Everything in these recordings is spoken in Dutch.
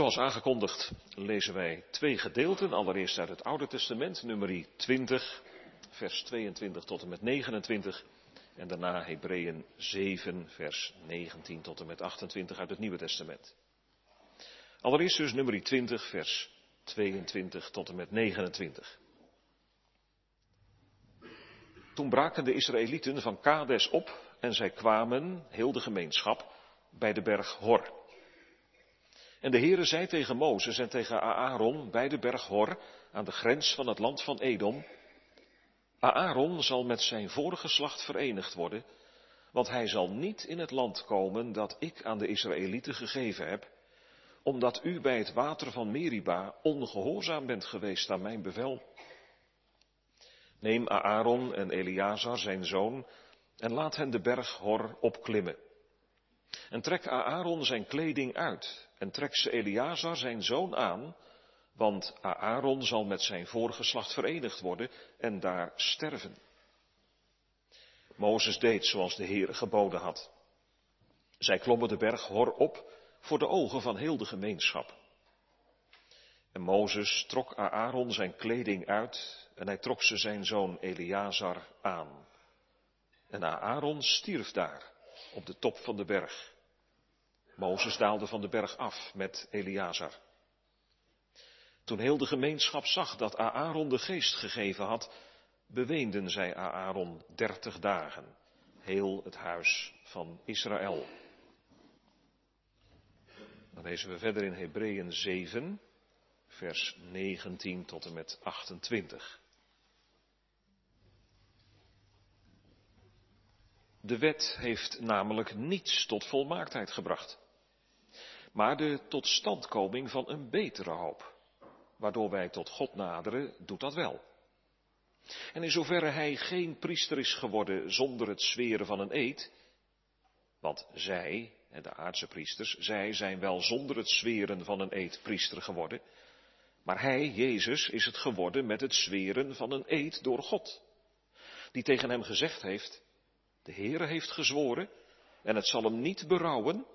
Zoals aangekondigd lezen wij twee gedeelten. Allereerst uit het Oude Testament, nummer 20, vers 22 tot en met 29. En daarna Hebreeën 7, vers 19 tot en met 28 uit het Nieuwe Testament. Allereerst dus nummer 20, vers 22 tot en met 29. Toen braken de Israëlieten van Kades op en zij kwamen, heel de gemeenschap, bij de berg Hor. En de Heere zei tegen Mozes en tegen Aaron bij de berg Hor, aan de grens van het land van Edom, Aaron zal met zijn voorgeslacht verenigd worden, want hij zal niet in het land komen dat ik aan de Israëlieten gegeven heb, omdat u bij het water van Meriba ongehoorzaam bent geweest aan mijn bevel. Neem Aaron en Eleazar, zijn zoon, en laat hen de berg Hor opklimmen. En trek Aaron zijn kleding uit en trek ze Eleazar, zijn zoon, aan, want Aaron zal met zijn voorgeslacht verenigd worden en daar sterven. Mozes deed zoals de Heere geboden had. Zij klommen de berg Hor op voor de ogen van heel de gemeenschap. En Mozes trok Aaron zijn kleding uit en hij trok ze zijn zoon Eleazar aan. En Aaron stierf daar, op de top van de berg. Mozes daalde van de berg af met Eleazar. Toen heel de gemeenschap zag dat Aaron de geest gegeven had, beweenden zij Aaron dertig dagen, heel het huis van Israël. Dan lezen we verder in Hebreeën 7, vers 19 tot en met 28. De wet heeft namelijk niets tot volmaaktheid gebracht, maar de totstandkoming van een betere hoop, waardoor wij tot God naderen, doet dat wel. En in zoverre hij geen priester is geworden zonder het zweren van een eed, want zij, de aardse priesters, zij zijn wel zonder het zweren van een eed priester geworden, maar hij, Jezus, is het geworden met het zweren van een eed door God, die tegen hem gezegd heeft, de Heere heeft gezworen, en het zal hem niet berouwen,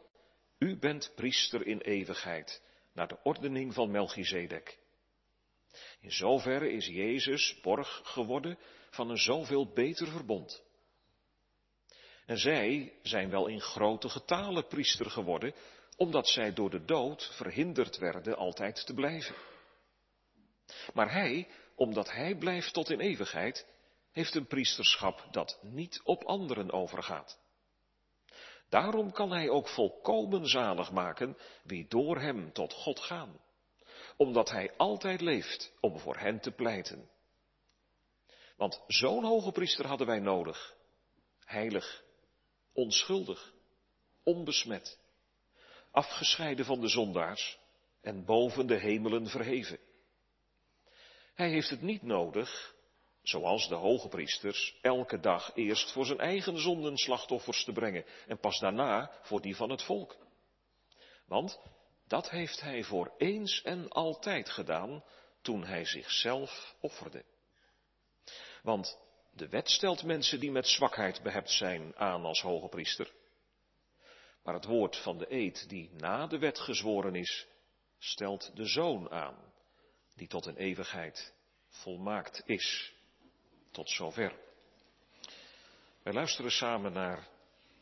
u bent priester in eeuwigheid, naar de ordening van Melchizedek. In zoverre is Jezus borg geworden van een zoveel beter verbond. En zij zijn wel in grote getalen priester geworden, omdat zij door de dood verhinderd werden altijd te blijven. Maar hij, omdat hij blijft tot in eeuwigheid, heeft een priesterschap dat niet op anderen overgaat. Daarom kan hij ook volkomen zalig maken wie door hem tot God gaan, omdat hij altijd leeft om voor hen te pleiten. Want zo'n hoge priester hadden wij nodig, heilig, onschuldig, onbesmet, afgescheiden van de zondaars en boven de hemelen verheven. Hij heeft het niet nodig zoals de hoge priesters, elke dag eerst voor zijn eigen zonden slachtoffers te brengen en pas daarna voor die van het volk. Want dat heeft hij voor eens en altijd gedaan toen hij zichzelf offerde. Want de wet stelt mensen die met zwakheid behept zijn aan als hoge priester. Maar het woord van de eed die na de wet gezworen is, stelt de zoon aan, die tot een eeuwigheid volmaakt is. Tot zover. Wij luisteren samen naar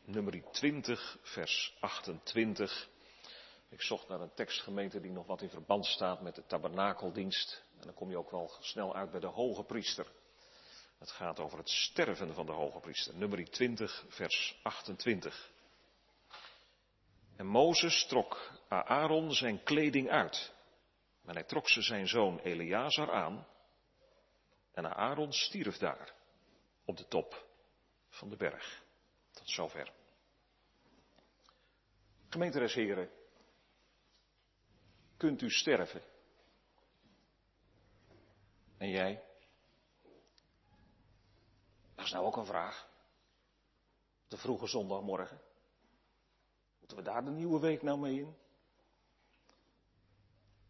nummer 20, vers 28. Ik zocht naar een tekstgemeente die nog wat in verband staat met de tabernakeldienst. En dan kom je ook wel snel uit bij de hoge priester. Het gaat over het sterven van de hoge priester. Nummer 20, vers 28. En Mozes trok Aaron zijn kleding uit. Maar hij trok ze zijn zoon Eleazar aan. En Aaron stierf daar, op de top van de berg. Tot zover. Gemeenteres heren, kunt u sterven? En jij? Dat is nou ook een vraag. De vroege zondagmorgen. Moeten we daar de nieuwe week nou mee in?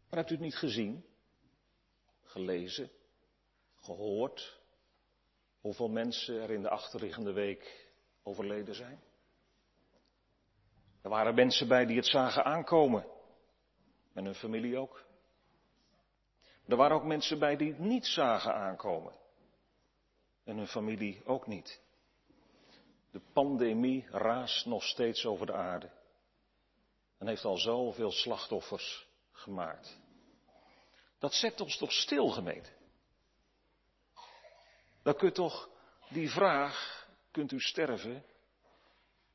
Maar hebt u het niet gezien? Gelezen? Gehoord hoeveel mensen er in de achterliggende week overleden zijn? Er waren mensen bij die het zagen aankomen. Men En hun familie ook. Er waren ook mensen bij die het niet zagen aankomen. En hun familie ook niet. De pandemie raast nog steeds over de aarde. En heeft al zoveel slachtoffers gemaakt. Dat zet ons toch stil, gemeente. Dan kunt toch die vraag, kunt u sterven,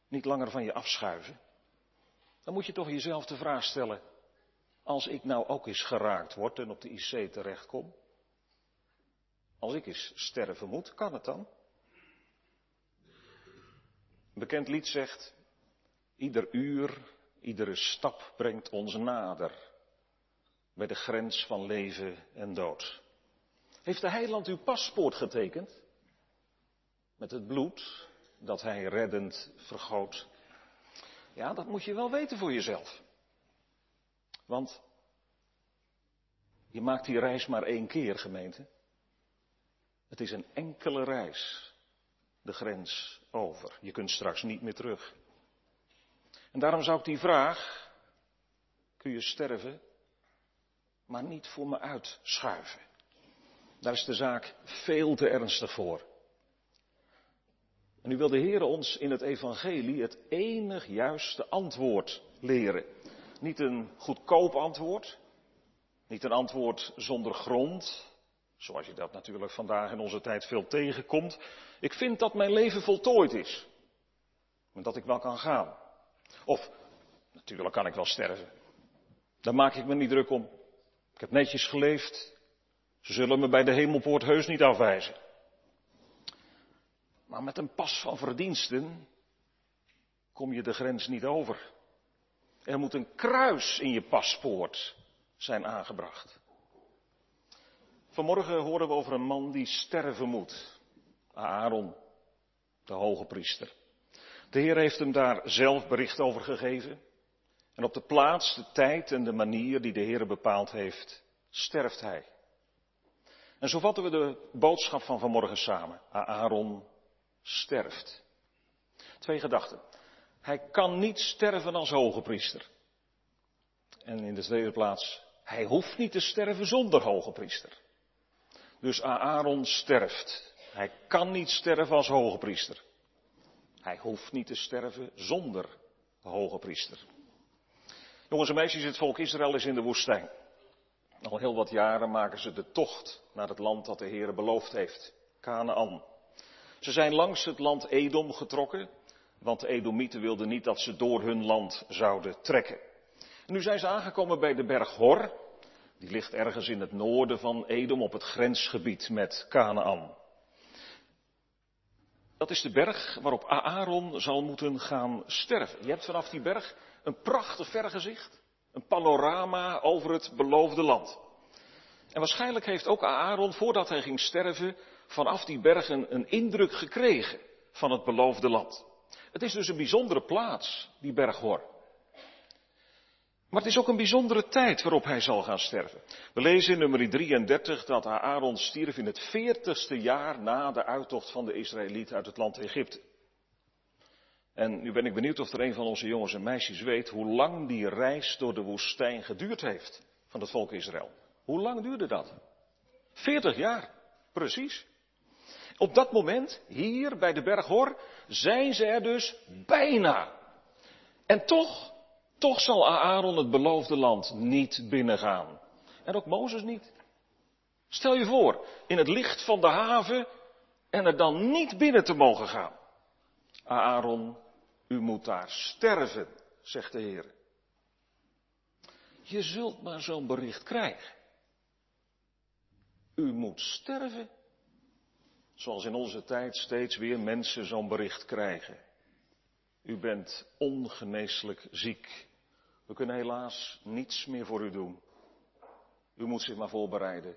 niet langer van je afschuiven. Dan moet je toch jezelf de vraag stellen, als ik nou ook eens geraakt word en op de IC terechtkom, als ik eens sterven moet, kan het dan? Een bekend lied zegt, ieder uur, iedere stap brengt ons nader bij de grens van leven en dood. Heeft de heiland uw paspoort getekend? Met het bloed dat hij reddend vergoot. Ja, dat moet je wel weten voor jezelf. Want je maakt die reis maar één keer, gemeente. Het is een enkele reis de grens over. Je kunt straks niet meer terug. En daarom zou ik die vraag, kun je sterven, maar niet voor me uitschuiven. Daar is de zaak veel te ernstig voor. En nu wil de Heer ons in het Evangelie het enig juiste antwoord leren. Niet een goedkoop antwoord, niet een antwoord zonder grond, zoals je dat natuurlijk vandaag in onze tijd veel tegenkomt. Ik vind dat mijn leven voltooid is. En dat ik wel kan gaan. Of, natuurlijk kan ik wel sterven. Daar maak ik me niet druk om. Ik heb netjes geleefd. Ze zullen me bij de hemelpoort heus niet afwijzen. Maar met een pas van verdiensten kom je de grens niet over. Er moet een kruis in je paspoort zijn aangebracht. Vanmorgen horen we over een man die sterven moet. Aaron, de hoge priester. De Heer heeft hem daar zelf bericht over gegeven. En op de plaats, de tijd en de manier die de Heer bepaald heeft, sterft hij. En zo vatten we de boodschap van vanmorgen samen. Aaron sterft. Twee gedachten. Hij kan niet sterven als hoge priester. En in de tweede plaats, hij hoeft niet te sterven zonder hoge priester. Dus Aaron sterft. Hij kan niet sterven als hoge priester. Hij hoeft niet te sterven zonder hoge priester. Jongens en meisjes, het volk Israël is in de woestijn. Al heel wat jaren maken ze de tocht naar het land dat de Heer beloofd heeft, Canaan. Ze zijn langs het land Edom getrokken, want de Edomieten wilden niet dat ze door hun land zouden trekken. En nu zijn ze aangekomen bij de berg Hor, die ligt ergens in het noorden van Edom op het grensgebied met Canaan. Dat is de berg waarop Aaron zal moeten gaan sterven. Je hebt vanaf die berg een prachtig vergezicht, een panorama over het beloofde land. En waarschijnlijk heeft ook Aaron, voordat hij ging sterven, vanaf die bergen een indruk gekregen van het beloofde land. Het is dus een bijzondere plaats, die berg Hor. Maar het is ook een bijzondere tijd waarop hij zal gaan sterven. We lezen in nummer 33 dat Aaron stierf in het veertigste jaar na de uittocht van de Israëlieten uit het land Egypte. En nu ben ik benieuwd of er een van onze jongens en meisjes weet hoe lang die reis door de woestijn geduurd heeft van het volk Israël. Hoe lang duurde dat? Veertig jaar, precies. Op dat moment, hier bij de berg Hor, zijn ze er dus bijna. En toch, toch zal Aaron het beloofde land niet binnengaan. En ook Mozes niet. Stel je voor, in het licht van de haven en er dan niet binnen te mogen gaan. Aaron, u moet daar sterven, zegt de Heer. Je zult maar zo'n bericht krijgen. U moet sterven. Zoals in onze tijd steeds weer mensen zo'n bericht krijgen. U bent ongeneeslijk ziek. We kunnen helaas niets meer voor u doen. U moet zich maar voorbereiden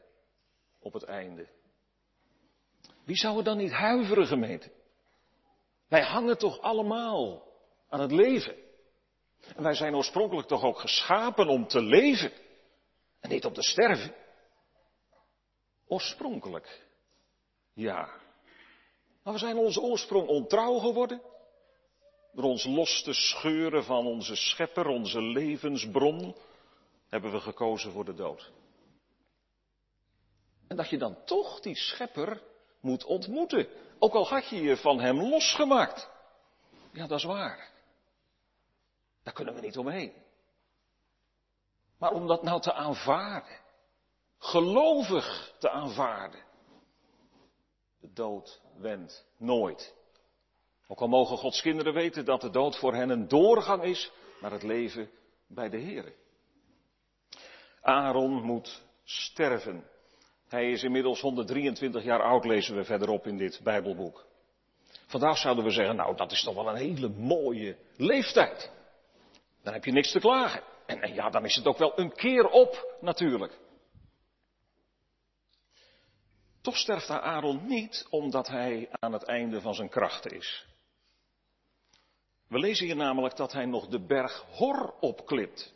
op het einde. Wie zou er dan niet huiveren, gemeente? Wij hangen toch allemaal aan het leven. En wij zijn oorspronkelijk toch ook geschapen om te leven en niet om te sterven. Oorspronkelijk, ja. Maar we zijn onze oorsprong ontrouw geworden. Door ons los te scheuren van onze schepper, onze levensbron. hebben we gekozen voor de dood. En dat je dan toch die schepper moet ontmoeten. Ook al had je je van hem losgemaakt. Ja, dat is waar. Daar kunnen we niet omheen. Maar om dat nou te aanvaarden, gelovig te aanvaarden. De dood wendt nooit. Ook al mogen Gods kinderen weten dat de dood voor hen een doorgang is naar het leven bij de Heer. Aaron moet sterven. Hij is inmiddels 123 jaar oud, lezen we verderop in dit Bijbelboek. Vandaag zouden we zeggen, nou dat is toch wel een hele mooie leeftijd. Dan heb je niks te klagen. En, ja, dan is het ook wel een keer op, natuurlijk. Toch sterft Aaron niet omdat hij aan het einde van zijn krachten is. We lezen hier namelijk dat hij nog de berg Hor opklimt.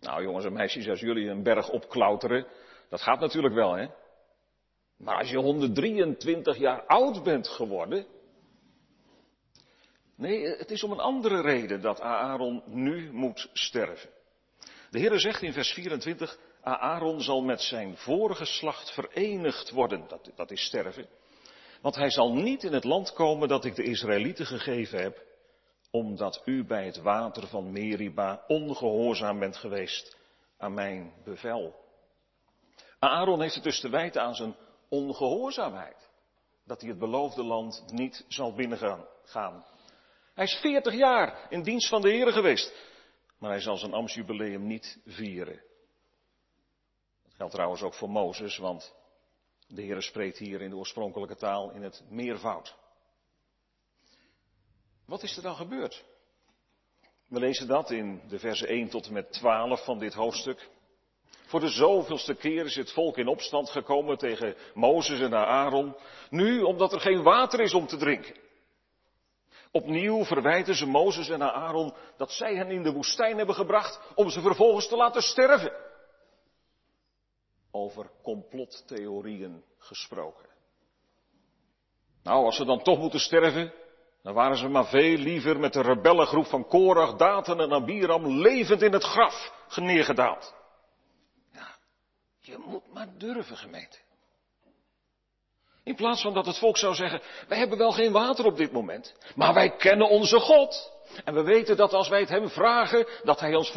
Nou jongens en meisjes, als jullie een berg opklauteren, dat gaat natuurlijk wel hè. Maar als je 123 jaar oud bent geworden. Nee, het is om een andere reden dat Aaron nu moet sterven. De Heer zegt in vers 24, Aaron zal met zijn vorige slacht verenigd worden. Dat, dat is sterven. Want hij zal niet in het land komen dat ik de Israëlieten gegeven heb, omdat u bij het water van Meriba ongehoorzaam bent geweest aan mijn bevel. Aaron heeft het dus te wijten aan zijn ongehoorzaamheid. Dat hij het beloofde land niet zal binnengaan. Hij is 40 jaar in dienst van de Heer geweest. Maar hij zal zijn ambtsjubileum niet vieren. Dat geldt trouwens ook voor Mozes, want de Heer spreekt hier in de oorspronkelijke taal in het meervoud. Wat is er dan gebeurd? We lezen dat in de versen 1 tot en met 12 van dit hoofdstuk. Voor de zoveelste keer is het volk in opstand gekomen tegen Mozes en Aaron. Nu omdat er geen water is om te drinken. Opnieuw verwijten ze Mozes en Aaron dat zij hen in de woestijn hebben gebracht om ze vervolgens te laten sterven. Over complottheorieën gesproken. Nou, als ze dan toch moeten sterven, dan waren ze maar veel liever met de rebellengroep van Korach, Daten en Abiram levend in het graf neergedaald. Je moet maar durven, gemeente. In plaats van dat het volk zou zeggen, wij hebben wel geen water op dit moment, maar wij kennen onze God. En we weten dat als wij het hem vragen, dat hij ons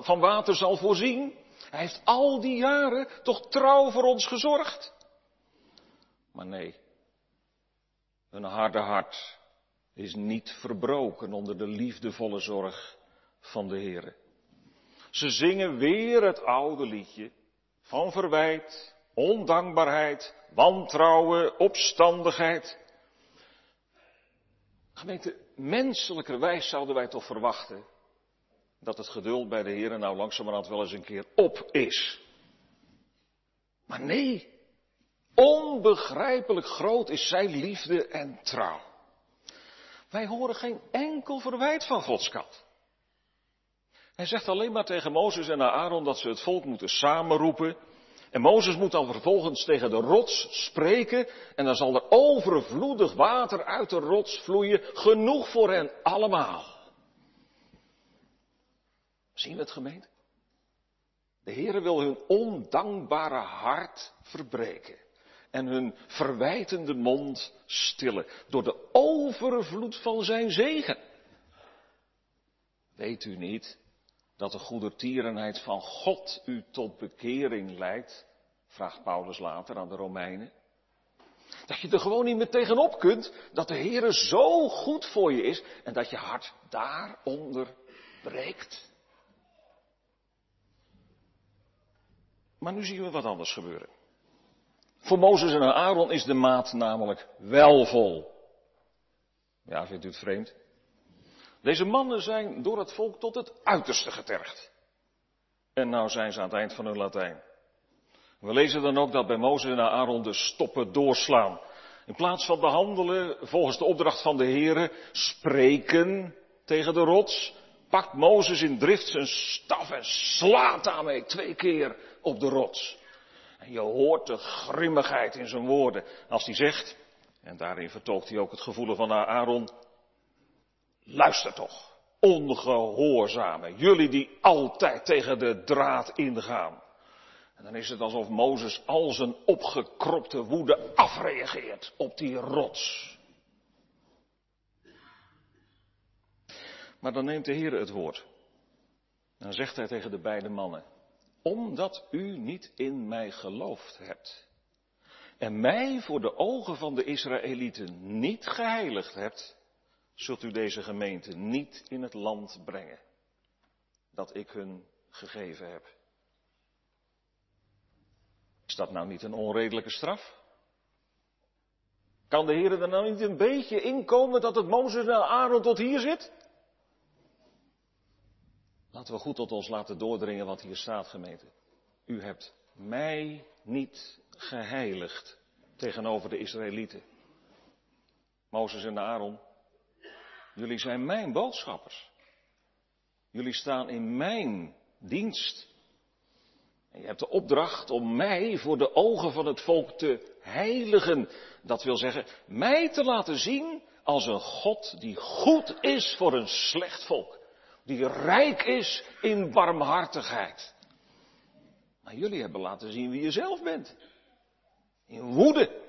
van water zal voorzien. Hij heeft al die jaren toch trouw voor ons gezorgd. Maar nee, hun harde hart is niet verbroken onder de liefdevolle zorg van de Heer. Ze zingen weer het oude liedje van verwijt, ondankbaarheid, wantrouwen, opstandigheid. Gemeente, menselijkerwijs zouden wij toch verwachten dat het geduld bij de Heer nou langzamerhand wel eens een keer op is. Maar nee, onbegrijpelijk groot is zijn liefde en trouw. Wij horen geen enkel verwijt van Gods kant. Hij zegt alleen maar tegen Mozes en Aaron dat ze het volk moeten samenroepen. En Mozes moet dan vervolgens tegen de rots spreken. En dan zal er overvloedig water uit de rots vloeien. Genoeg voor hen allemaal. Zien we het gemeente? De Heere wil hun ondankbare hart verbreken en hun verwijtende mond stillen door de overvloed van zijn zegen. Weet u niet dat de goedertierenheid van God u tot bekering leidt? Vraagt Paulus later aan de Romeinen. Dat je er gewoon niet meer tegenop kunt dat de Heere zo goed voor je is en dat je hart daaronder breekt. Maar nu zien we wat anders gebeuren. Voor Mozes en Aaron is de maat namelijk wel vol. Ja, vindt u het vreemd? Deze mannen zijn door het volk tot het uiterste getergd. En nou zijn ze aan het eind van hun Latijn. We lezen dan ook dat bij Mozes en Aaron de stoppen doorslaan. In plaats van behandelen volgens de opdracht van de Heere, spreken tegen de rots, pakt Mozes in drift zijn staf en slaat daarmee twee keer op de rots. En je hoort de grimmigheid in zijn woorden als hij zegt, en daarin vertoogt hij ook het gevoel van Aaron, luister toch, ongehoorzamen. Jullie die altijd tegen de draad ingaan. En dan is het alsof Mozes al zijn opgekropte woede afreageert op die rots. Maar dan neemt de Heer het woord. Dan zegt hij tegen de beide mannen, omdat u niet in mij geloofd hebt en mij voor de ogen van de Israëlieten niet geheiligd hebt, zult u deze gemeente niet in het land brengen dat ik hun gegeven heb. Is dat nou niet een onredelijke straf? Kan de Heer er nou niet een beetje inkomen dat het Mozes en Aaron tot hier zit? Laten we goed tot ons laten doordringen wat hier staat, gemeente. U hebt mij niet geheiligd tegenover de Israëlieten. Mozes en Aaron, jullie zijn mijn boodschappers. Jullie staan in mijn dienst. En je hebt de opdracht om mij voor de ogen van het volk te heiligen. Dat wil zeggen, mij te laten zien als een God die goed is voor een slecht volk. Die rijk is in barmhartigheid. Maar jullie hebben laten zien wie je zelf bent. In woede.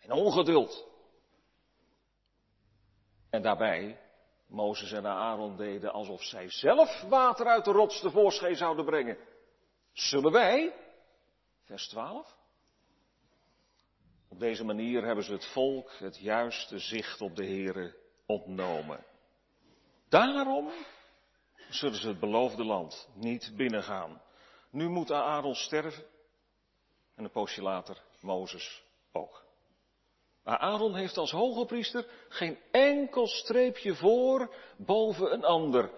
In ongeduld. En daarbij, Mozes en Aaron deden alsof zij zelf water uit de rots tevoorschijn zouden brengen. Zullen wij? Vers 12. Op deze manier hebben ze het volk het juiste zicht op de Here ontnomen. Daarom zullen ze het beloofde land niet binnengaan. Nu moet Aaron sterven en een poosje later Mozes ook. Maar Aaron heeft als hoge priester geen enkel streepje voor boven een ander.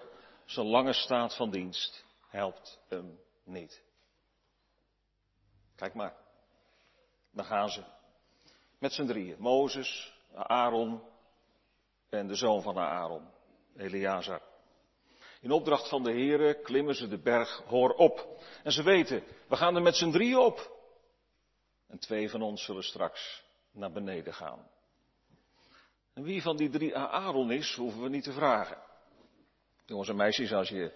Zijn lange staat van dienst helpt hem niet. Kijk maar, dan gaan ze. Met z'n drieën. Mozes, Aaron en de zoon van Aaron, Eleazar. In opdracht van de Heere klimmen ze de berg Hoor op. En ze weten, we gaan er met z'n drieën op. En twee van ons zullen straks naar beneden gaan. En wie van die drie Aaron is, hoeven we niet te vragen. Jongens en meisjes, als je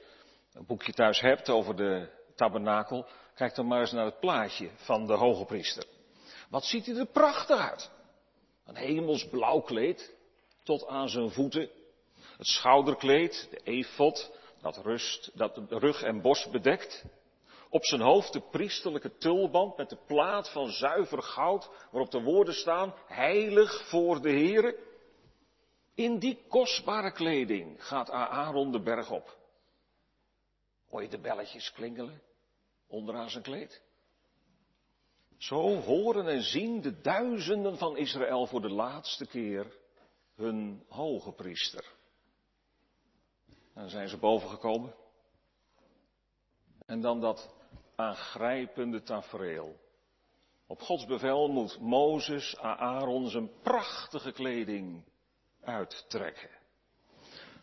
een boekje thuis hebt over de tabernakel, kijk dan maar eens naar het plaatje van de hoge priester. Wat ziet hij er prachtig uit. Een hemelsblauw kleed, tot aan zijn voeten. Het schouderkleed, de efot, dat, rust, dat rug en borst bedekt. Op zijn hoofd de priesterlijke tulband met de plaat van zuiver goud, waarop de woorden staan, heilig voor de Heere. In die kostbare kleding gaat Aaron de berg op. Hoor je de belletjes klingelen onderaan zijn kleed? Zo horen en zien de duizenden van Israël voor de laatste keer hun hoge priester. Dan zijn ze bovengekomen. En dan dat aangrijpende tafereel. Op Gods bevel moet Mozes Aaron zijn prachtige kleding uittrekken.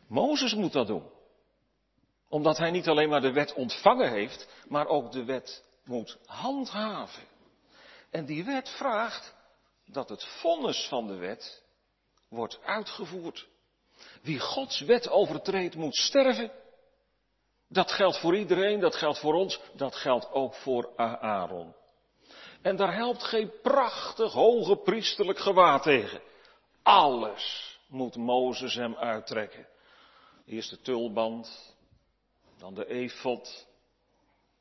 Mozes moet dat doen. Omdat hij niet alleen maar de wet ontvangen heeft, maar ook de wet moet handhaven. En die wet vraagt dat het vonnis van de wet wordt uitgevoerd. Wie Gods wet overtreedt moet sterven. Dat geldt voor iedereen, dat geldt voor ons, dat geldt ook voor Aaron. En daar helpt geen prachtig hoge priesterlijk gewaad tegen. Alles moet Mozes hem uittrekken. Eerst de tulband, dan de efot,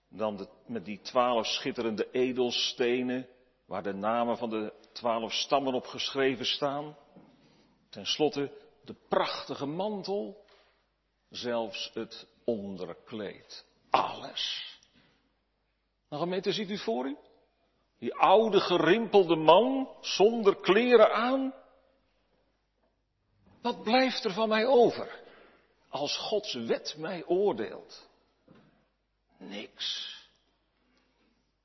dan de, met die twaalf schitterende edelstenen, waar de namen van de twaalf stammen op geschreven staan. Ten slotte de prachtige mantel, zelfs het onderkleed. Alles. Nou gemeente, ziet u voor u? Die oude gerimpelde man, zonder kleren aan. Wat blijft er van mij over? Als Gods wet mij oordeelt. Niks.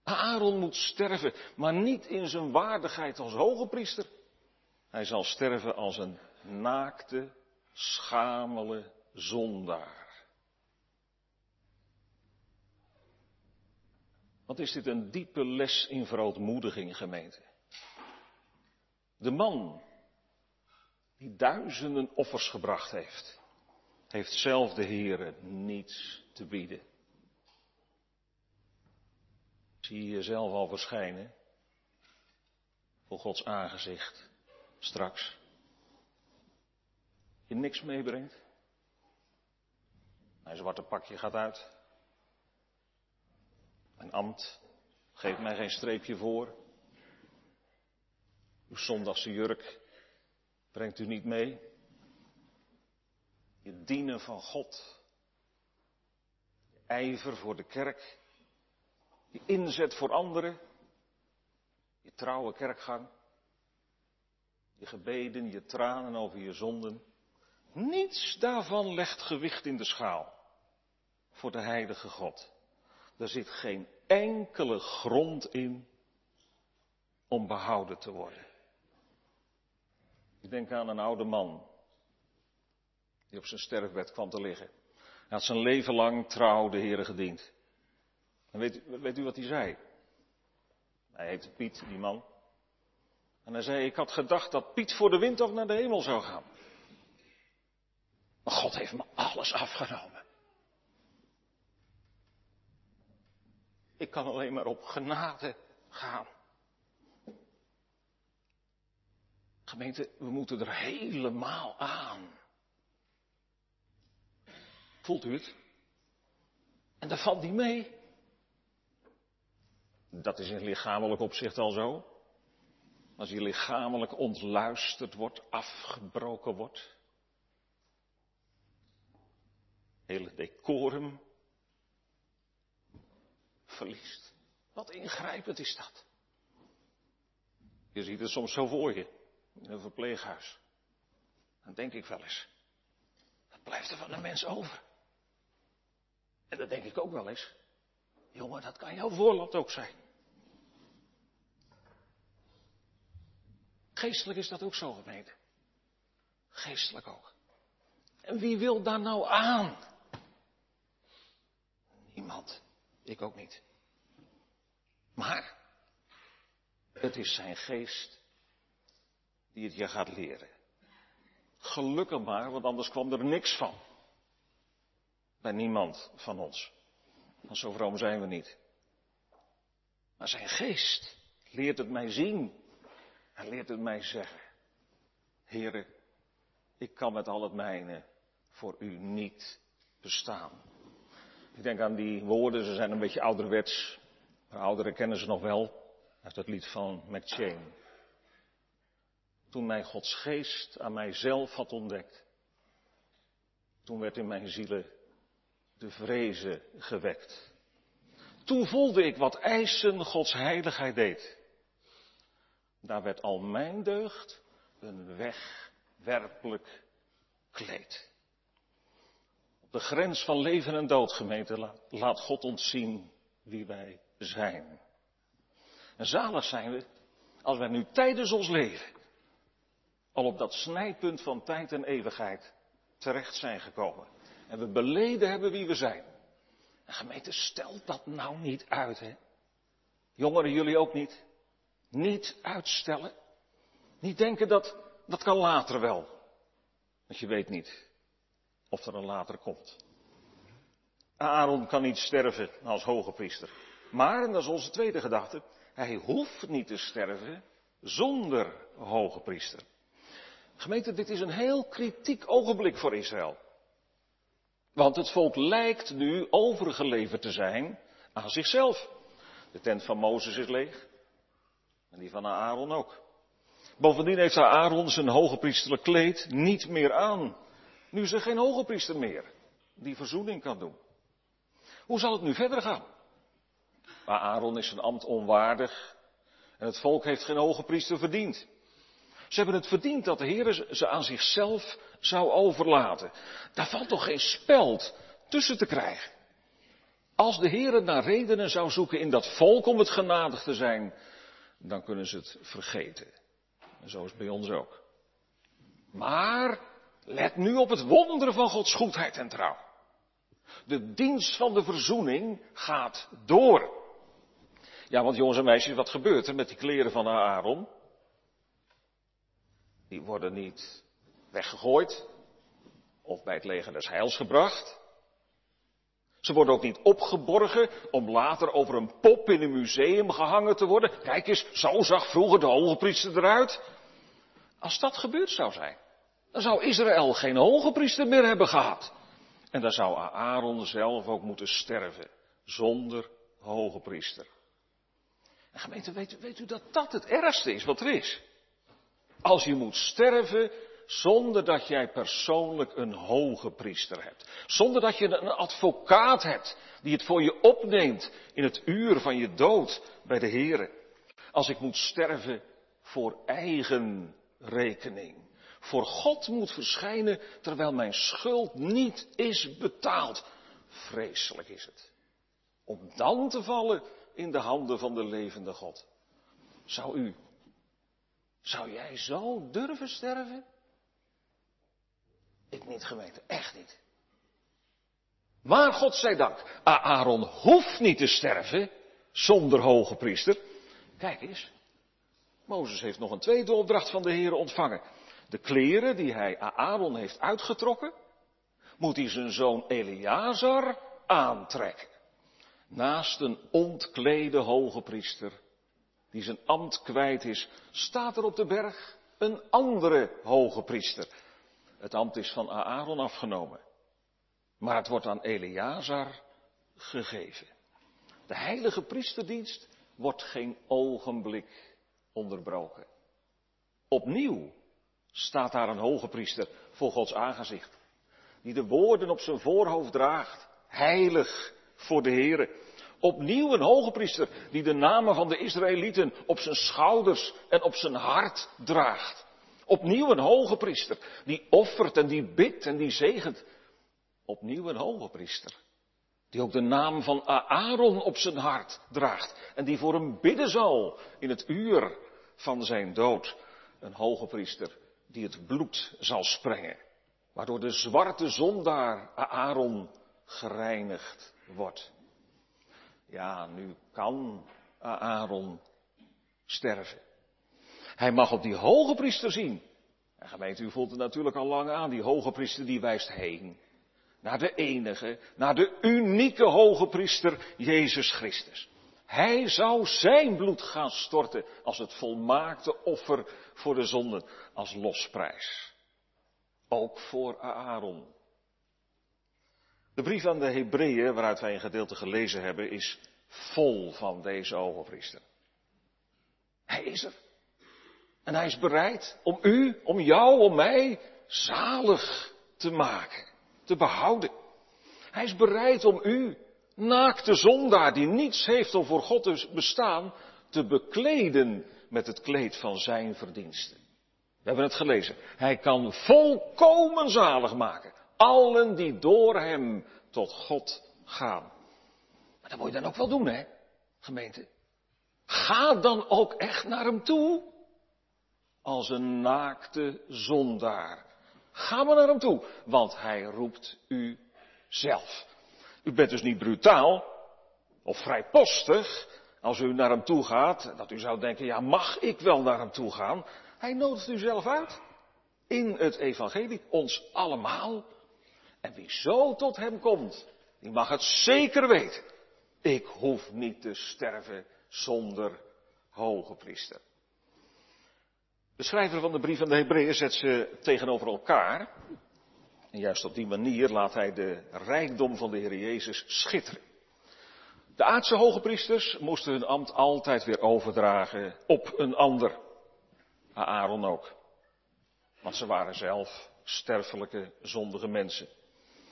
Aaron moet sterven, maar niet in zijn waardigheid als hoge priester. Hij zal sterven als een naakte, schamele zondaar. Wat is dit een diepe les in verootmoediging, gemeente? De man die duizenden offers gebracht heeft. heeft zelf de Heere niets te bieden. Zie je jezelf al verschijnen voor Gods aangezicht straks? Je niks meebrengt? Mijn zwarte pakje gaat uit. Mijn ambt geeft mij geen streepje voor. Uw zondagse jurk brengt u niet mee. Je dienen van God. Je ijver voor de kerk. Je inzet voor anderen. Je trouwe kerkgang. Je gebeden, je tranen over je zonden. Niets daarvan legt gewicht in de schaal voor de heilige God. Er zit geen enkele grond in om behouden te worden. Ik denk aan een oude man die op zijn sterfbed kwam te liggen. Hij had zijn leven lang trouw de Heer gediend. En weet, weet u wat hij zei? Hij heette Piet, die man. En hij zei, ik had gedacht dat Piet voor de windtocht naar de hemel zou gaan. Maar God heeft me alles afgenomen. Ik kan alleen maar op genade gaan. Gemeente, we moeten er helemaal aan. Voelt u het? En daar valt die mee. Dat is in lichamelijk opzicht al zo. Als je lichamelijk ontluisterd wordt, afgebroken wordt. Hele decorum verliest. Wat ingrijpend is dat. Je ziet het soms zo voor je, in een verpleeghuis. Dan denk ik wel eens, wat blijft er van een mens over? En dan denk ik ook wel eens, jongen, dat kan jouw voorland ook zijn. Geestelijk is dat ook zo gemeten. Geestelijk ook. En wie wil daar nou aan? Niemand. Ik ook niet. Maar het is zijn geest die het je gaat leren. Gelukkig maar, want anders kwam er niks van. Bij niemand van ons. Want zo vroom zijn we niet. Maar zijn geest leert het mij zien. Hij leert het mij zeggen. Heren, ik kan met al het mijne voor u niet bestaan. Ik denk aan die woorden, ze zijn een beetje ouderwets. Maar ouderen kennen ze nog wel. Uit het lied van McChain. Toen mij Gods geest aan mijzelf had ontdekt. Toen werd in mijn zielen de vrezen gewekt. Toen voelde ik wat eisen Gods heiligheid deed. Daar werd al mijn deugd een wegwerpelijk kleed de grens van leven en dood, gemeente, laat God ons zien wie wij zijn. En zalig zijn we als wij nu tijdens ons leven al op dat snijpunt van tijd en eeuwigheid terecht zijn gekomen. En we beleden hebben wie we zijn. En gemeente, stelt dat nou niet uit, hè? Jongeren, jullie ook niet. Niet uitstellen. Niet denken dat dat kan later wel. Want je weet niet of er een later komt. Aaron kan niet sterven als hoge priester. Maar, en dat is onze tweede gedachte, hij hoeft niet te sterven zonder hoge priester. Gemeente, dit is een heel kritiek ogenblik voor Israël. Want het volk lijkt nu overgeleverd te zijn aan zichzelf. De tent van Mozes is leeg. En die van Aaron ook. Bovendien heeft Aaron zijn hoge priesterlijk kleed niet meer aan. Nu is er geen hoge priester meer die verzoening kan doen. Hoe zal het nu verder gaan? Maar Aaron is zijn ambt onwaardig en het volk heeft geen hoge priester verdiend. Ze hebben het verdiend dat de Heer ze aan zichzelf zou overlaten. Daar valt toch geen speld tussen te krijgen. Als de Heer naar redenen zou zoeken in dat volk om het genadig te zijn, dan kunnen ze het vergeten. En zo is het bij ons ook. Maar Let nu op het wonderen van Gods goedheid en trouw. De dienst van de verzoening gaat door. Ja, want jongens en meisjes, wat gebeurt er met die kleren van Aaron? Die worden niet weggegooid of bij het leger des heils gebracht. Ze worden ook niet opgeborgen om later over een pop in een museum gehangen te worden. Kijk eens, zo zag vroeger de hoge priester eruit. Als dat gebeurd zou zijn, dan zou Israël geen hoge priester meer hebben gehad. En dan zou Aaron zelf ook moeten sterven, zonder hoge priester. En gemeente, weet, weet u dat dat het ergste is wat er is? Als je moet sterven zonder dat jij persoonlijk een hoge priester hebt. Zonder dat je een advocaat hebt die het voor je opneemt in het uur van je dood bij de Here. Als ik moet sterven voor eigen rekening. Voor God moet verschijnen terwijl mijn schuld niet is betaald. Vreselijk is het. Om dan te vallen in de handen van de levende God. Zou u, zou jij zo durven sterven? Ik niet geweten, echt niet. Maar God zij dank, Aaron hoeft niet te sterven zonder hoge priester. Kijk eens, Mozes heeft nog een tweede opdracht van de Heer ontvangen. De kleren die hij Aaron heeft uitgetrokken, moet hij zijn zoon Eleazar aantrekken. Naast een ontklede hoge priester, die zijn ambt kwijt is, staat er op de berg een andere hoge priester. Het ambt is van Aaron afgenomen. Maar het wordt aan Eleazar gegeven. De heilige priesterdienst wordt geen ogenblik onderbroken. Opnieuw staat daar een hoge priester voor Gods aangezicht. Die de woorden op zijn voorhoofd draagt. Heilig voor de Heere. Opnieuw een hoge priester die de namen van de Israëlieten op zijn schouders en op zijn hart draagt. Opnieuw een hoge priester die offert en die bidt en die zegent. Opnieuw een hoge priester die ook de naam van Aaron op zijn hart draagt en die voor hem bidden zal in het uur van zijn dood. Een hoge priester die het bloed zal sprengen, waardoor de zwarte zondaar Aaron gereinigd wordt. Ja, nu kan Aaron sterven. Hij mag op die hoge priester zien. En gemeente, u voelt het natuurlijk al lang aan. Die hoge priester die wijst heen. Naar de enige, naar de unieke hoge priester, Jezus Christus. Hij zou zijn bloed gaan storten als het volmaakte offer voor de zonden, als losprijs. Ook voor Aaron. De brief aan de Hebreeën, waaruit wij een gedeelte gelezen hebben, is vol van deze hoge priester. Hij is er. En hij is bereid om u, om jou, om mij zalig te maken, te behouden. Hij is bereid om u, naakte zondaar die niets heeft om voor God te bestaan, te bekleden met het kleed van zijn verdiensten. We hebben het gelezen. Hij kan volkomen zalig maken. Allen die door hem tot God gaan. Maar dat moet je dan ook wel doen, hè, gemeente. Ga dan ook echt naar hem toe als een naakte zondaar. Ga maar naar hem toe, want hij roept u zelf. U bent dus niet brutaal of vrijpostig als u naar hem toe gaat, dat u zou denken, ja mag ik wel naar hem toe gaan? Hij nodigt u zelf uit. In het evangelie, ons allemaal. En wie zo tot hem komt, die mag het zeker weten. Ik hoef niet te sterven zonder hoge priester. De schrijver van de brief aan de Hebreeën zet ze tegenover elkaar. En juist op die manier laat hij de rijkdom van de Heer Jezus schitteren. De aardse hoge priesters moesten hun ambt altijd weer overdragen op een ander. Aaron ook. Want ze waren zelf sterfelijke, zondige mensen.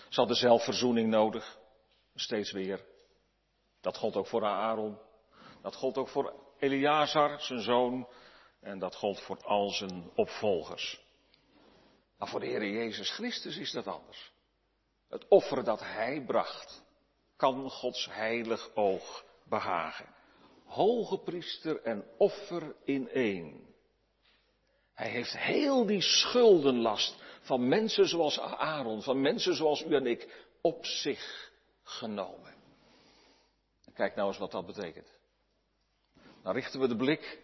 Ze hadden zelf verzoening nodig. Steeds weer. Dat gold ook voor Aaron. Dat gold ook voor Eleazar, zijn zoon. En dat gold voor al zijn opvolgers. Maar voor de Heer Jezus Christus is dat anders. Het offer dat Hij bracht, kan Gods heilig oog behagen. Hoge priester en offer in één. Hij heeft heel die schuldenlast van mensen zoals Aaron, van mensen zoals u en ik, op zich genomen. kijk nou eens wat dat betekent. Dan richten we de blik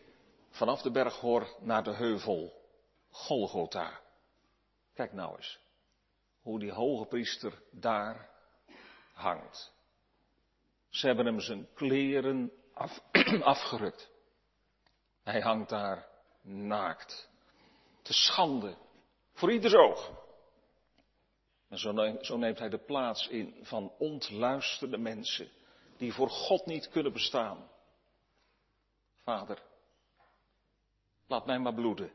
vanaf de berghor naar de heuvel Golgotha. Kijk nou eens. hoe die hoge priester daar hangt. Ze hebben hem zijn kleren af, afgerukt. Hij hangt daar naakt. Te schande. Voor ieders oog. En zo neemt hij de plaats in van ontluisterde mensen die voor God niet kunnen bestaan. Vader, laat mij maar bloeden.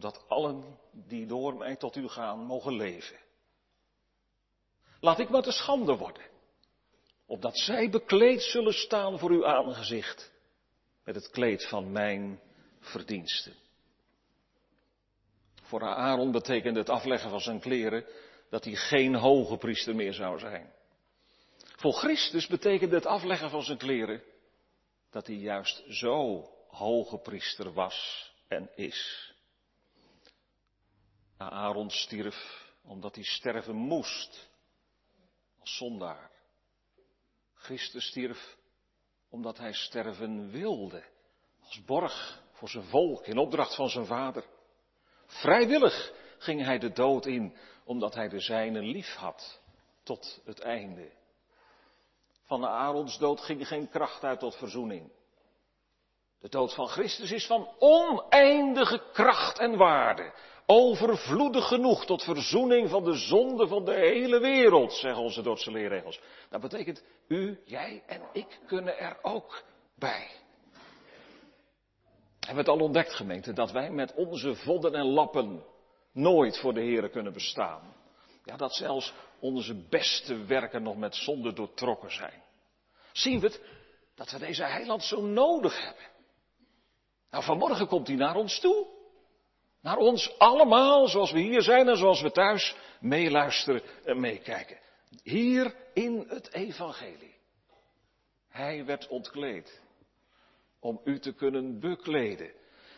Opdat allen die door mij tot u gaan mogen leven. Laat ik maar te schande worden. Opdat zij bekleed zullen staan voor uw aangezicht. Met het kleed van mijn verdiensten. Voor Aaron betekende het afleggen van zijn kleren dat hij geen hoge priester meer zou zijn. Voor Christus betekende het afleggen van zijn kleren dat hij juist zo hoge priester was en is. Aaron stierf omdat hij sterven moest als zondaar. Christus stierf omdat hij sterven wilde als borg voor zijn volk in opdracht van zijn vader. Vrijwillig ging hij de dood in, omdat hij de zijnen lief had tot het einde. Van Aarons dood ging geen kracht uit tot verzoening. De dood van Christus is van oneindige kracht en waarde. Overvloedig genoeg tot verzoening van de zonde van de hele wereld, zeggen onze Dordtse leerregels. Dat betekent, u, jij en ik kunnen er ook bij. Hebben we het al ontdekt, gemeente, dat wij met onze vodden en lappen nooit voor de Heer kunnen bestaan. Ja, dat zelfs onze beste werken nog met zonde doortrokken zijn. Zien we het? Dat we deze heiland zo nodig hebben. Nou, vanmorgen komt hij naar ons toe. Naar ons allemaal, zoals we hier zijn en zoals we thuis meeluisteren en meekijken. Hier in het evangelie. Hij werd ontkleed om u te kunnen bekleden.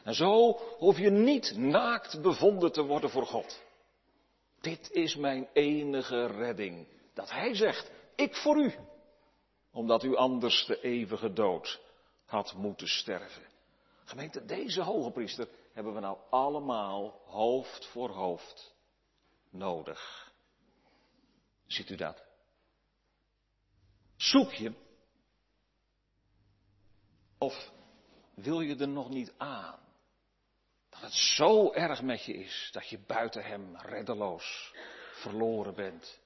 En zo hoef je niet naakt bevonden te worden voor God. Dit is mijn enige redding. Dat Hij zegt, ik voor u. Omdat u anders de eeuwige dood had moeten sterven. Gemeente, deze hoge priester hebben we nou allemaal hoofd voor hoofd nodig. Ziet u dat? Zoek je of wil je er nog niet aan? Dat het zo erg met je is dat je buiten hem reddeloos verloren bent.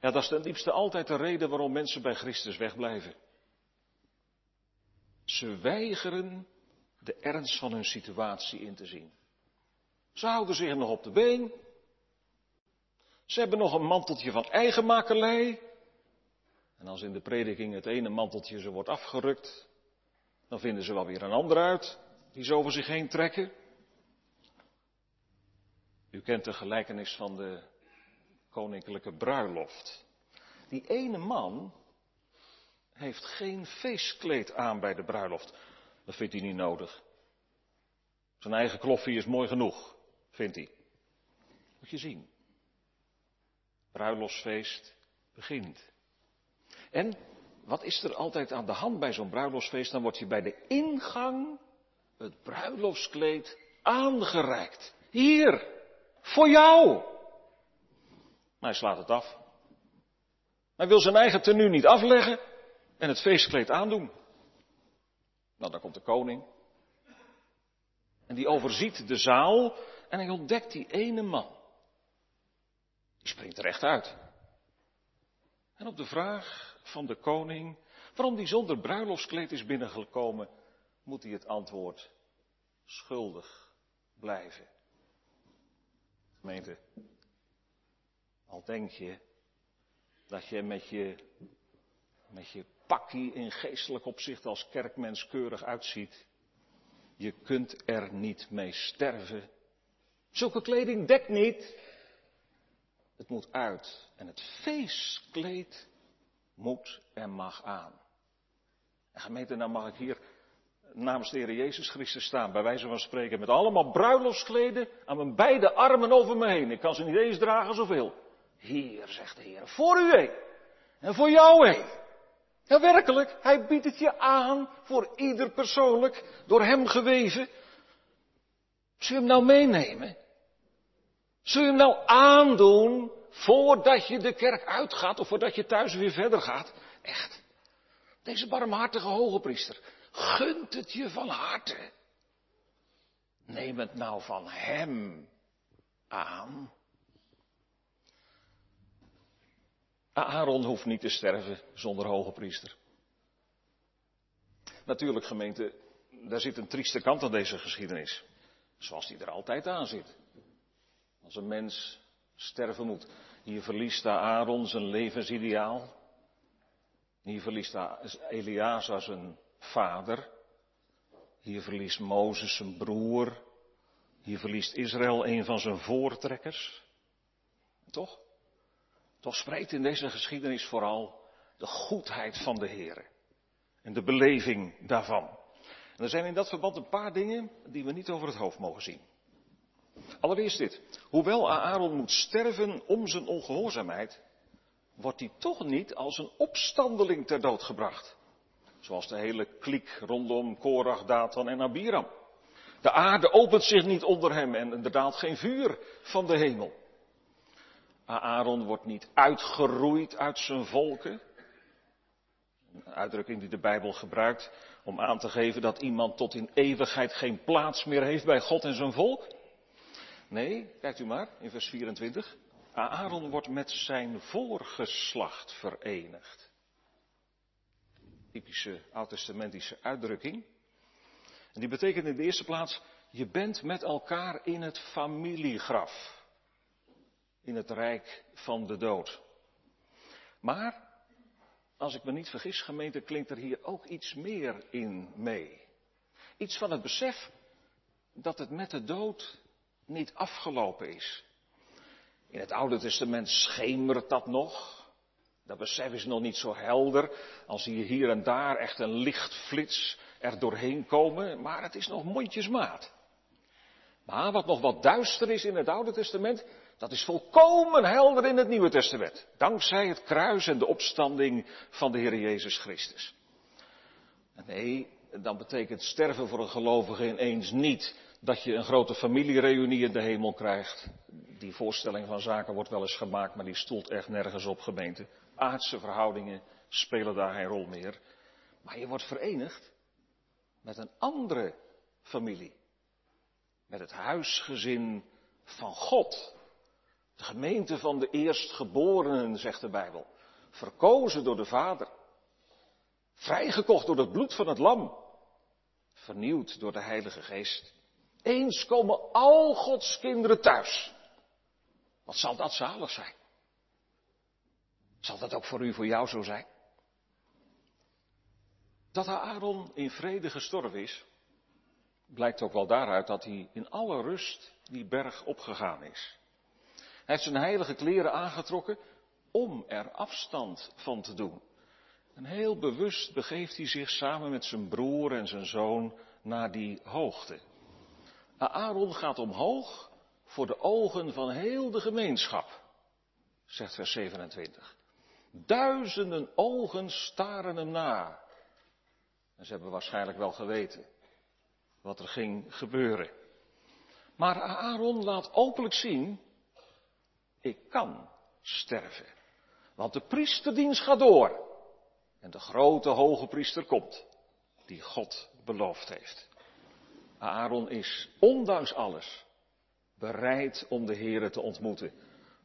Ja, dat is ten diepste altijd de reden waarom mensen bij Christus wegblijven. Ze weigeren de ernst van hun situatie in te zien. Ze houden zich nog op de been. Ze hebben nog een manteltje van eigen makelij. En als in de prediking het ene manteltje ze wordt afgerukt, dan vinden ze wel weer een ander uit die ze over zich heen trekken. U kent de gelijkenis van de koninklijke bruiloft. Die ene man heeft geen feestkleed aan bij de bruiloft. Dat vindt hij niet nodig. Zijn eigen kloffie is mooi genoeg, vindt hij. Moet je zien. Bruiloftsfeest begint. En wat is er altijd aan de hand bij zo'n bruiloftsfeest? Dan wordt je bij de ingang het bruiloftskleed aangereikt. Hier, voor jou. Maar hij slaat het af. Hij wil zijn eigen tenue niet afleggen en het feestkleed aandoen. Nou, dan komt de koning. En die overziet de zaal en hij ontdekt die ene man. Die springt er echt uit. En op de vraag van de koning waarom die zonder bruiloftskleed is binnengekomen, moet hij het antwoord schuldig blijven. Gemeente, al denk je dat je met je, met je pakkie in geestelijk opzicht als kerkmens keurig uitziet, je kunt er niet mee sterven. Zulke kleding dekt niet. Het moet uit. En het feestkleed moet en mag aan. En gemeente, nou mag ik hier namens de Heer Jezus Christus staan, bij wijze van spreken, met allemaal bruiloftskleden aan mijn beide armen over me heen. Ik kan ze niet eens dragen zoveel. Hier, zegt de Heer, voor u heen. En voor jou heen. Ja, werkelijk, hij biedt het je aan voor ieder persoonlijk, door hem gewezen. Zul je hem nou meenemen? Zul je hem nou aandoen voordat je de kerk uitgaat of voordat je thuis weer verder gaat? Echt. Deze barmhartige hoge priester gunt het je van harte. Neem het nou van hem aan. Aaron hoeft niet te sterven zonder hoge priester. Natuurlijk, gemeente, daar zit een trieste kant aan deze geschiedenis. Zoals die er altijd aan zit. Als een mens sterven moet. Hier verliest Aaron zijn levensideaal. Hier verliest Eliasa zijn vader. Hier verliest Mozes zijn broer. Hier verliest Israël een van zijn voortrekkers. Toch? Toch spreekt in deze geschiedenis vooral de goedheid van de Heer. En de beleving daarvan. En er zijn in dat verband een paar dingen die we niet over het hoofd mogen zien. Allereerst dit. Hoewel Aaron moet sterven om zijn ongehoorzaamheid, wordt hij toch niet als een opstandeling ter dood gebracht. Zoals de hele kliek rondom Korach, Datan en Abiram. De aarde opent zich niet onder hem en er daalt geen vuur van de hemel. Aaron wordt niet uitgeroeid uit zijn volken. Een uitdrukking die de Bijbel gebruikt om aan te geven dat iemand tot in eeuwigheid geen plaats meer heeft bij God en zijn volk. Nee, kijkt u maar in vers 24. Aaron wordt met zijn voorgeslacht verenigd. Typische oud-testamentische uitdrukking. En die betekent in de eerste plaats, je bent met elkaar in het familiegraf. In het rijk van de dood. Maar, als ik me niet vergis, gemeente, klinkt er hier ook iets meer in mee. Iets van het besef dat het met de dood niet afgelopen is. In het Oude Testament schemert dat nog. Dat besef is nog niet zo helder. Als hier hier en daar echt een lichtflits er doorheen komen. Maar het is nog mondjesmaat. Maar wat nog wat duister is in het Oude Testament, dat is volkomen helder in het Nieuwe Testament. Dankzij het kruis en de opstanding van de Heer Jezus Christus. Nee, dan betekent sterven voor een gelovige ineens niet dat je een grote familiereunie in de hemel krijgt. Die voorstelling van zaken wordt wel eens gemaakt, maar die stoelt echt nergens op gemeente. Aardse verhoudingen spelen daar geen rol meer. Maar je wordt verenigd met een andere familie. Met het huisgezin van God. De gemeente van de eerstgeborenen, zegt de Bijbel. Verkozen door de Vader. Vrijgekocht door het bloed van het lam. Vernieuwd door de Heilige Geest. Eens komen al Gods kinderen thuis. Wat zal dat zalig zijn? Zal dat ook voor u, voor jou zo zijn? Dat Aaron in vrede gestorven is, blijkt ook wel daaruit dat hij in alle rust die berg opgegaan is. Hij heeft zijn heilige kleren aangetrokken om er afstand van te doen. En heel bewust begeeft hij zich samen met zijn broer en zijn zoon naar die hoogte. Aaron gaat omhoog voor de ogen van heel de gemeenschap, zegt vers 27. Duizenden ogen staren hem na. En ze hebben waarschijnlijk wel geweten wat er ging gebeuren. Maar Aaron laat openlijk zien, ik kan sterven. Want de priesterdienst gaat door. En de grote hoge priester komt, die God beloofd heeft. Aaron is, ondanks alles, bereid om de Here te ontmoeten,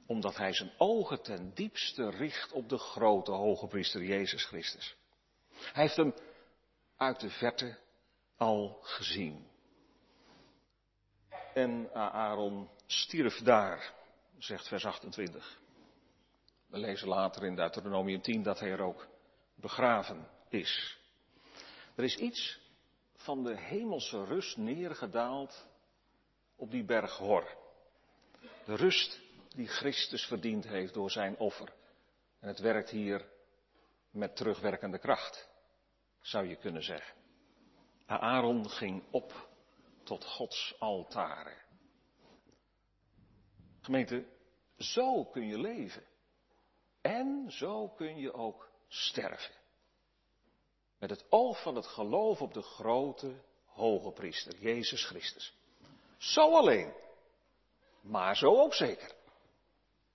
omdat hij zijn ogen ten diepste richt op de grote hoge priester Jezus Christus. Hij heeft hem uit de verte al gezien. En Aaron stierf daar, zegt vers 28. We lezen later in Deuteronomium 10 dat hij er ook begraven is. Er is iets van de hemelse rust neergedaald op die berg Hor. De rust die Christus verdiend heeft door zijn offer. En het werkt hier met terugwerkende kracht, zou je kunnen zeggen. Aaron ging op tot Gods altaren. Gemeente, zo kun je leven. En zo kun je ook sterven. Met het oog van het geloof op de grote hoge priester, Jezus Christus. Zo alleen. maar zo ook zeker.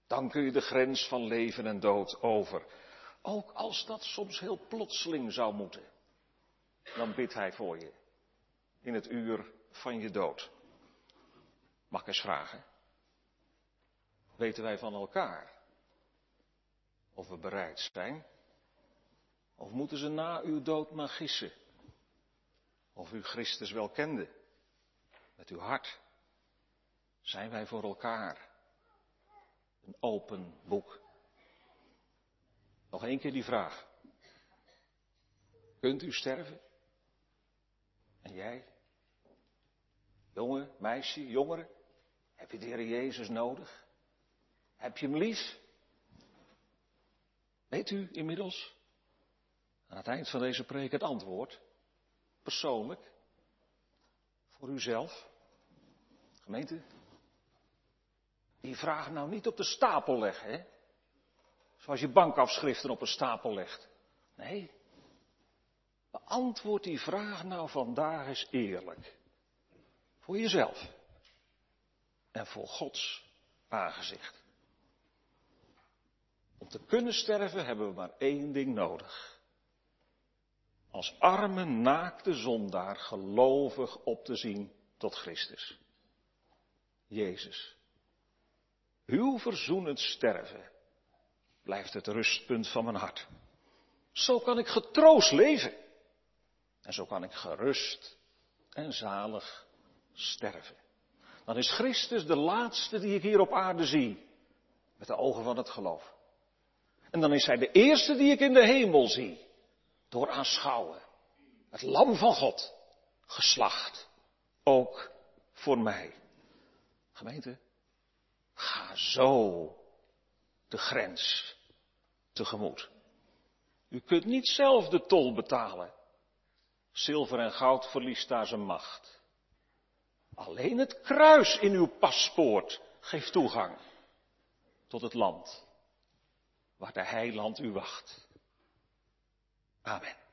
Dan kun je de grens van leven en dood over. Ook als dat soms heel plotseling zou moeten. Dan bidt hij voor je. In het uur van je dood. Mag ik eens vragen? Weten wij van elkaar of we bereid zijn? Of moeten ze na uw dood maar gissen? Of u Christus wel kende? Met uw hart. Zijn wij voor elkaar een open boek? Nog één keer die vraag. Kunt u sterven? En jij? Jongen, meisje, jongere? Heb je de Heer Jezus nodig? Heb je hem lief? Weet u inmiddels aan het eind van deze preek het antwoord? Persoonlijk? Voor uzelf? Gemeente? Die vraag nou niet op de stapel leggen, hè? Zoals je bankafschriften op een stapel legt. Nee. Beantwoord die vraag nou vandaag eens eerlijk. Voor jezelf. En voor Gods aangezicht. Om te kunnen sterven hebben we maar één ding nodig. Als arme, naakte zondaar gelovig op te zien tot Christus. Jezus. Uw verzoenend sterven blijft het rustpunt van mijn hart. Zo kan ik getroost leven. En zo kan ik gerust en zalig sterven. Dan is Christus de laatste die ik hier op aarde zie. Met de ogen van het geloof. En dan is hij de eerste die ik in de hemel zie. Door aanschouwen. Het lam van God. Geslacht. Ook voor mij. Gemeente. Ga zo de grens tegemoet. U kunt niet zelf de tol betalen. Zilver en goud verliest daar zijn macht. Alleen het kruis in uw paspoort geeft toegang tot het land waar de heiland u wacht. Amen.